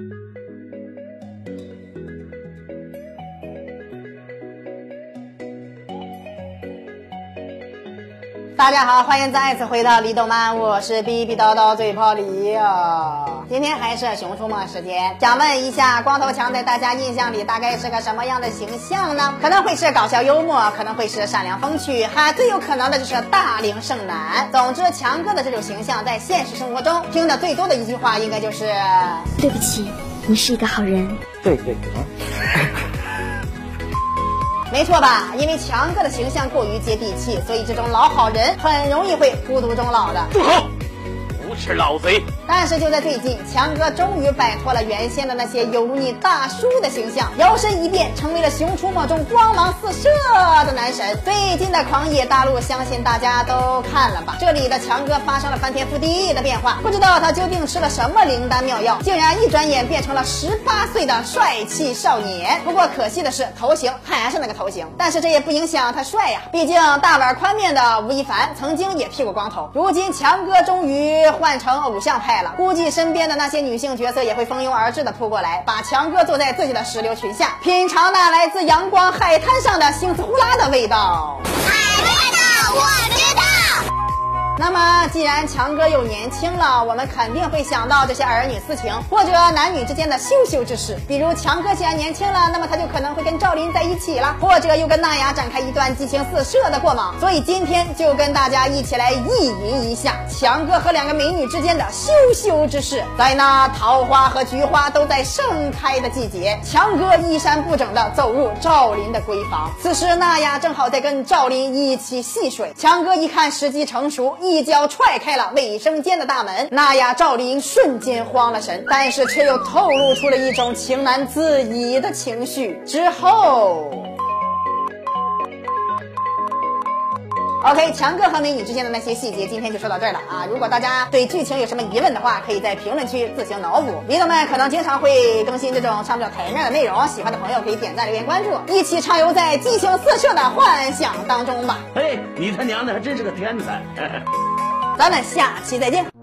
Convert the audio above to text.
Thank you. 大家好，欢迎再次回到李动漫，我是逼逼叨叨嘴炮李哦。今天还是熊出没时间，想问一下，光头强在大家印象里大概是个什么样的形象呢？可能会是搞笑幽默，可能会是善良风趣，还最有可能的就是大龄剩男。总之，强哥的这种形象在现实生活中听的最多的一句话，应该就是对不起，你是一个好人。对对对。没错吧？因为强哥的形象过于接地气，所以这种老好人很容易会孤独终老的。住口！是老贼！但是就在最近，强哥终于摆脱了原先的那些油腻大叔的形象，摇身一变成为了《熊出没》中光芒四射的男神。最近的狂野大陆，相信大家都看了吧？这里的强哥发生了翻天覆地的变化，不知道他究竟吃了什么灵丹妙药，竟然一转眼变成了十八岁的帅气少年。不过可惜的是，头型还是那个头型，但是这也不影响他帅呀。毕竟大碗宽面的吴亦凡曾经也剃过光头，如今强哥终于换成偶像派了。估计身边的那些女性角色也会蜂拥而至的扑过来，把强哥坐在自己的石榴裙下，品尝那来自阳光海滩上的星子呼啦的味道。海味道，我知道。那么，既然强哥又年轻了，我们肯定会想到这些儿女私情或者男女之间的羞羞之事。比如强哥既然年轻了，那么他就可能会跟赵琳在一起了，或者又跟娜雅展开一段激情四射的过往。所以今天就跟大家一起来意淫一下强哥和两个美女之间的羞羞之事。在那桃花和菊花都在盛开的季节，强哥衣衫不整的走入赵琳的闺房。此时娜雅正好在跟赵琳一起戏水，强哥一看时机成熟。一一脚踹开了卫生间的大门，娜雅、赵丽颖瞬间慌了神，但是却又透露出了一种情难自已的情绪。之后，OK，强哥和美女之间的那些细节，今天就说到这儿了啊！如果大家对剧情有什么疑问的话，可以在评论区自行脑补。迷友们可能经常会更新这种上不了台面的内容，喜欢的朋友可以点赞、留言、关注，一起畅游在激情四射的幻想当中吧！嘿，你他娘的还真是个天才！咱们下期再见。